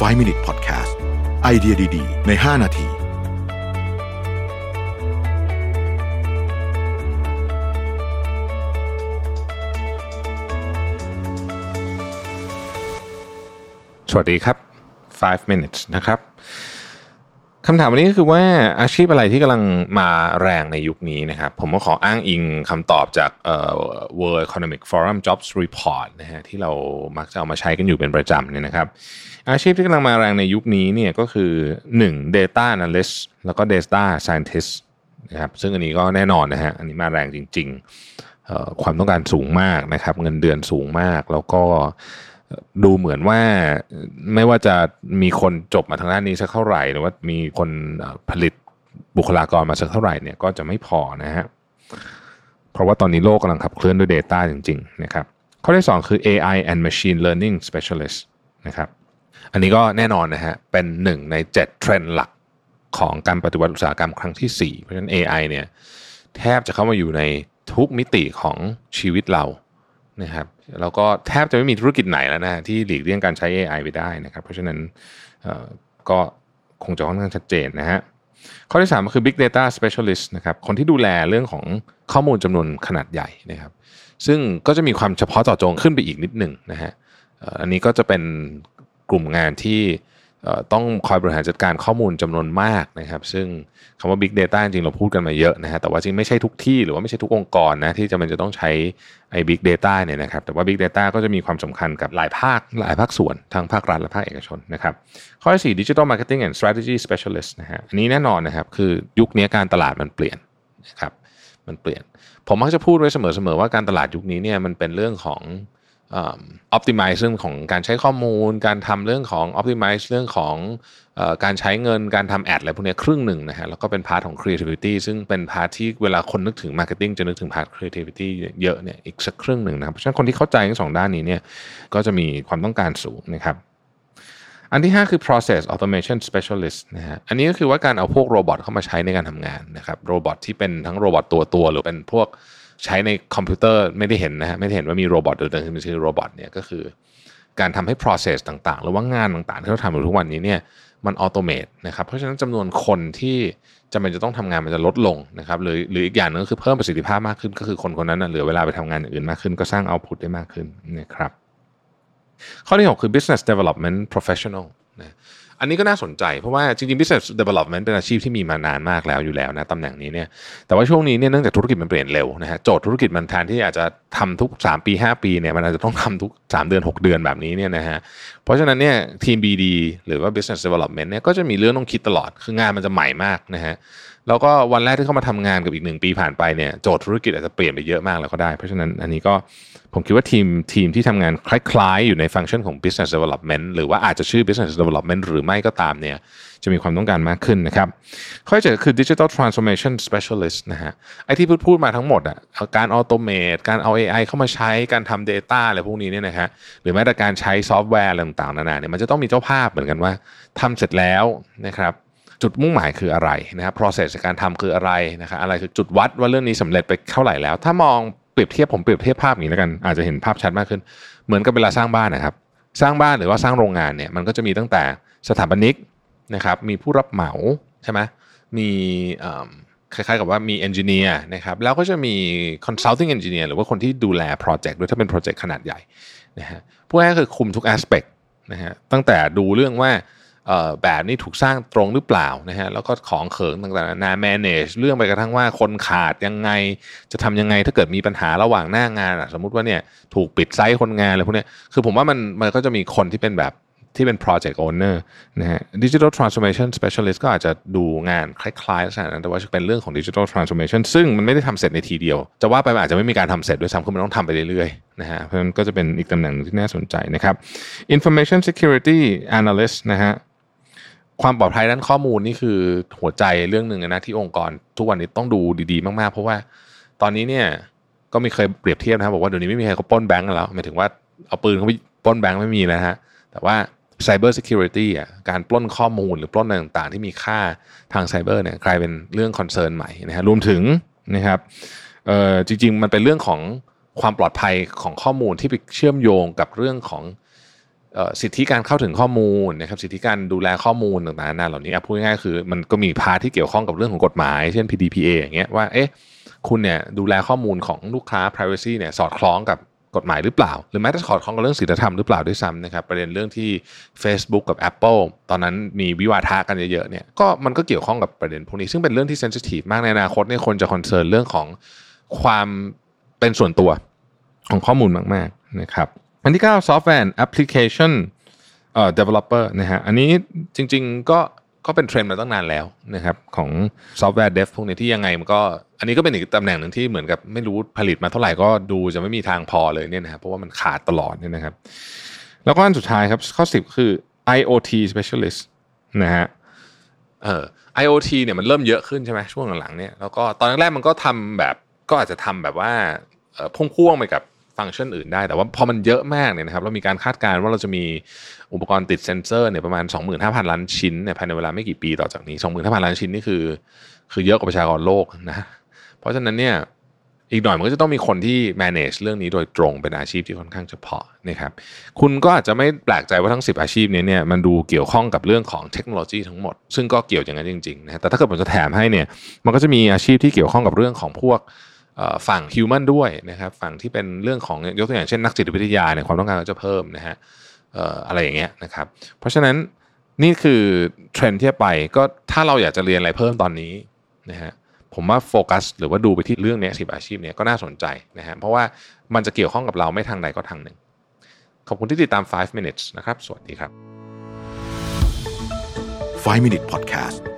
5 Minute Podcast ไอเดียดี ๆ ใน 5 นาทีสวัสดีครับ 5 minutes นะครับ คำถามวันนี้ก็คือว่าอาชีพอะไรที่กำลังมาแรงในยุคนี้นะครับ ผมก็ขออ้างอิงคำตอบจากเอ่อ World Economic Forum Jobs Report นะฮะที่เรามักจะเอามาใช้กันอยู่เป็นประจำเนี่ยนะครับ อาชีพที่กำลังมาแรงในยุคนี้เนี่ยก็คือ 1. Data Analyst แล้วก็ Data Scientist นะครับซึ่งอันนี้ก็แน่นอนนะฮะอันนี้มาแรงจริง ๆ ความต้องการสูงมากนะครับ เงินเดือนสูงมากแล้วก็ ดูเหมือนว่าไม่ว่าจะมีคนจบมาทางด้านนี้สักเท่าไหร่ หรือว่ามีคนผลิตบุคลากรมาสักเท่าไหร่เนี่ยก็จะไม่พอนะฮะเพราะว่าตอนนี้โลกกำลังขับเคลื่อนด้วย Data จริง ๆ นะครับ ข้อที่ 2 คือ AI and Machine Learning Specialist นะครับอันนี้ก็แน่นอนนะฮะเป็นหนึ่งใน 7 เทรนด์หลักของการปฏิวัติอุตสาหกรรมครั้งที่ 4 เพราะฉะนั้น AI เนี่ยแทบจะเข้ามาอยู่ในทุกมิติของชีวิตเรา นะครับแล้วก็แทบจะไม่มีธุรกิจไหนแล้วนะที่หลีกเลี่ยงการใช้ AI ไปได้นะครับ เพราะฉะนั้นก็คงจะค่อนข้างชัดเจนนะฮะข้อที่ 3 ก็คือ Big Data Specialist นะครับคนที่ดูแลเรื่องของข้อมูลจำนวนขนาดใหญ่นะครับ ซึ่งก็จะมีความเฉพาะเจาะจงขึ้นไปอีกนิดหนึ่งนะฮะอันนี้ก็จะเป็นกลุ่มงานที่ ต้องคอยบริหารจัดการข้อมูลจำนวนมากนะครับ ซึ่งคำว่า Big Data จริงเราพูดกันมาเยอะนะฮะแต่ว่าจริงไม่ใช่ทุกที่หรือว่าไม่ใช่ทุกองค์กรนะที่จะมันจะต้องใช้ไอ้ Big Data เนี่ยนะครับแต่ว่า Big Data ก็จะมีความสำคัญกับหลายภาคหลายภาคส่วนทั้งภาครัฐและภาคเอกชนนะครับข้อที่4 Digital Marketing and Strategy Specialist นะฮะอันนี้แน่นอนนะครับคือยุคนี้การตลาดมันเปลี่ยนนะครับมันเปลี่ยน ผมมักจะพูดไว้เสมอๆว่าการตลาดยุคนี้เนี่ยมันเป็นเรื่องของ ออ optimize เรื่องของการใช้ข้อมูล การทำเรื่องของ optimize เรื่องของอการใช้เงินการทำ ad อะไรพวกนี้ครึ่งหนึ่งนะฮะแล้วก็เป็น part ของ creativity ซึ่งเป็น part ที่เวลาคนนึกถึง marketing จะนึกถึงพาร์ท creativity เยอะเนี่ยอีกสักครึ่งหนึ่งนะครับเพราะฉะนั้นคนที่เข้าใจทั้งสองด้านนี้เนี่ยก็จะมีความต้องการสูงนะครับอันที่ 5 คือ process automation specialist นะฮะ อันนี้ก็คือว่าการเอาพวก robot เข้ามาใช้ในการทำงานนะครับ robot ที่เป็นทั้ง robot ตัวตัวหรือเป็นพวก ใช้ในคอมพิวเตอร์ไม่ได้เห็นนะฮะไม่ได้เห็นว่ามี robot เดินขึ้นมาชื่อ robot เนี่ยก็คือ การทำให้ process ต่างๆ หรือว่างานต่างๆ ที่เราทำอยู่ทุกวันนี้เนี่ยมัน automate นะครับเพราะฉะนั้นจำนวนคนที่จำเป็นจะต้องทำงานมันจะลดลงนะครับหรือหรืออีกอย่างหนึงก็คือเพิ่มประสิทธิภาพมากขึ้น ก็คือคนคนนั้นนะเหลือเวลาไปทำงานอย่างอื่นมากขึ้น ก็สร้าง output ได้มากขึ้นนะครับข้อที่ 6 คือ business development professional นะ อันนี้ก็น่าสนใจเพราะว่าจริงๆ business development เป็นอาชีพที่มีมานานมากแล้วอยู่แล้วนะตำแหน่งนี้เนี่ยแต่ว่าช่วงนี้เนี่ยเนื่องจากธุรกิจมันเปลี่ยนเร็วนะฮะโจทย์ธุรกิจมันแทนที่อาจจะ ทำทุก 3 ปี 5 ปีเนี่ยมันอาจจะต้องทำทุก 3 เดือน 6 เดือนแบบนี้เนี่ยนะฮะเพราะฉะนั้นเนี่ยทีม BD หรือว่า business development เนี่ยก็จะมีเรื่องต้องคิดตลอด คืองานมันจะใหม่มากนะฮะแล้วก็วันแรกที่เข้ามาทำงานกับอีกหนึ่งปีผ่านไปเนี่ยโจทย์ธุรกิจอาจจะเปลี่ยนไปเยอะมากแล้วก็ได้ เพราะฉะนั้นอันนี้ก็ผมคิดว่าทีมทีมที่ทำงานคล้ายๆ อยู่ในฟังก์ชันของ business development หรือว่าอาจจะชื่อ business development หรือไม่ก็ตามเนี่ยจะมีความต้องการมากขึ้นนะครับ ข้อที่เจ็ดคือ digital transformation specialist นะฮะไอที่พูดพูดมาทั้งหมดอะเอาการ automate การเอา AI เข้ามาใช้การทำ Data อะไรพวกนี้เนี่ยนะฮะหรือแม้แต่การใช้ซอฟต์แวร์อะไรต่างๆนานาเนี่ยมันจะต้องมีเจ้าภาพเหมือนกันว่าทำเสร็จแล้วนะครับจุดมุ่งหมายคืออะไรนะครับ process ในการทำคืออะไรนะครับอะไรคือจุดวัดว่าเรื่องนี้สำเร็จไปเท่าไหร่แล้ว ถ้ามองเปรียบเทียบผมเปรียบเทียบภาพอย่างนี้แล้วกันอาจจะเห็นภาพชัดมากขึ้น เหมือนกับเวลาสร้างบ้านนะครับ สร้างบ้านหรือว่าสร้างโรงงานเนี่ยมันก็จะมีตั้งแต่สถาปนิกนะครับมีผู้รับเหมาใช่ไหมมี คล้ายๆกับว่ามี engineer นะครับแล้วก็จะมี consulting engineer หรือว่าคนที่ดูแล project ด้วยถ้าเป็น project ขนาดใหญ่นะฮะพวกนี้คือคุมทุก aspect นะฮะตั้งแต่ดูเรื่องว่าแบบนี้ถูกสร้างตรงหรือเปล่านะฮะแล้วก็ของเขิงต่างๆนานา manage เรื่องไปกระทั่งว่าคนขาดยังไงจะทำยังไงถ้าเกิดมีปัญหาระหว่างหน้างานอะสมมุติว่าเนี่ยถูกปิดไซต์คนงานอะไรพวกนี้คือผมว่ามันมันก็จะมีคนที่เป็นแบบ ที่เป็น project owner นะฮะ digital transformation specialist ก็อาจจะดูงานคล้ายๆลักษณะนั้นแต่ว่าจะเป็นเรื่องของ digital transformation ซึ่งมันไม่ได้ทำเสร็จในทีเดียว จะว่าไปมันอาจจะไม่มีการทำเสร็จด้วยซ้ำคือมันต้องทำไปเรื่อยๆนะฮะเพราะฉะนั้นก็จะเป็นอีกตำแหน่งที่น่าสนใจนะครับ information security analyst นะฮะความปลอดภัยด้านข้อมูลนี่คือหัวใจเรื่องหนึ่งนะที่องค์กรทุกวันนี้ต้องดูดีๆ มากๆ เพราะว่าตอนนี้เนี่ยก็มีเคยเปรียบเทียบนะครับบอกว่าเดี๋ยวนี้ไม่มีใครเขาปล้นแบงก์แล้วหมายถึงว่าเอาปืนเข้าไปปล้นแบงก์ไม่มีแล้วฮะแต่ว่า Cyber Security อะการปล้นข้อมูลหรือปล้นอะไรต่างๆ ที่มีค่าทางไซเบอร์เนี่ยกลายเป็นเรื่อง concern ใหม่นะฮะรวมถึงนะครับเอ่อจริง ๆ มันเป็นเรื่องของความปลอดภัยของข้อมูลที่ไปเชื่อมโยงกับเรื่องของสิทธิการเข้าถึงข้อมูลนะครับสิทธิการดูแลข้อมูลต่างๆนานาเหล่านี้พูดง่ายๆคือมันก็มี part ที่เกี่ยวข้องกับเรื่องของกฎหมาย เช่น PDPA อย่างเงี้ยว่าเอ๊ะคุณเนี่ยดูแลข้อมูลของลูกค้า privacy เนี่ยสอดคล้องกับ กฎหมายหรือเปล่า หรือแม้แต่สอดคล้องกับเรื่องศีลธรรมหรือเปล่าด้วยซ้ำนะครับประเด็นเรื่องที่ Facebook กับ Apple ตอนนั้นมีวิวาทะกันเยอะๆเนี่ยก็มันก็เกี่ยวข้องกับประเด็นพวกนี้ซึ่งเป็นเรื่องที่ sensitive มากในอนาคตเนี่ยคนจะ concern เรื่องของความเป็นส่วนตัวของข้อมูลมากๆนะครับอันที่9 software and application เอ่อ developer นะฮะอันนี้จริง ๆ ก็ ก็เป็นเทรนด์มาตั้งนานแล้วนะครับของซอฟต์แวร์เดฟพวกนี้ที่ยังไงมันก็ อันนี้ก็เป็นอีกตำแหน่งหนึ่งที่เหมือนกับไม่รู้ผลิตมาเท่าไหร่ก็ดูจะไม่มีทางพอเลยเนี่ยนะครับเพราะว่ามันขาดตลอดเนี่ยนะครับ แล้วก็อันสุดท้ายครับข้อ 10 คือ IoT specialist นะฮะเออ IoT เนี่ยมันเริ่มเยอะขึ้นใช่ไหมช่วงหลังๆเนี่ยแล้วก็ตอนแรกๆมันก็ทำแบบก็อาจจะทำแบบว่าเอ่อพ่วงๆไปกับ ฟังก์ชันอื่นได้ แต่ว่าพอมันเยอะมากเนี่ยนะครับเรามีการคาดการณ์ว่าเราจะมีอุปกรณ์ติดเซ็นเซอร์เนี่ยประมาณ 25,000 ล้านชิ้นเนี่ยภายในเวลาไม่กี่ปีต่อจากนี้ 25,000 ล้านชิ้นนี่คือ คือเยอะกว่าประชากรโลกนะเพราะฉะนั้นเนี่ยอีกหน่อยมันก็จะต้องมีคนที่ manage เรื่องนี้โดยตรงเป็นอาชีพที่ค่อนข้างเฉพาะนะครับคุณก็อาจจะไม่แปลกใจว่าทั้ง 10 อาชีพนี้เนี่ยมันดูเกี่ยวข้องกับเรื่องของเทคโนโลยีทั้งหมด ซึ่งก็เกี่ยวอย่างนั้นจริงๆนะแต่ถ้าเกิดผมจะแถมให้เนี่ยมันก็จะมีอาชีพที่เกี่ยวข้องกับเรื่องของพวก ฝั่งฮิวแมนด้วยนะครับฝั่งที่เป็นเรื่องของยกตัวอย่างเช่นนักจิตวิทยาเนี่ยความต้องการก็จะเพิ่มนะฮะอะไรอย่างเงี้ยนะครับเพราะฉะนั้นนี่คือเทรนด์ที่ไปก็ถ้าเราอยากจะเรียนอะไรเพิ่มตอนนี้นะฮะผมว่าโฟกัสหรือว่าดูไปที่เรื่องนี้สิบอาชีพเนี้ยก็น่าสนใจนะฮะเพราะว่ามันจะเกี่ยวข้องกับเราไม่ทางใดก็ทางหนึ่ง ขอบคุณที่ติดตาม 5 minutes นะครับ สวัสดีครับ 5 Minute Podcast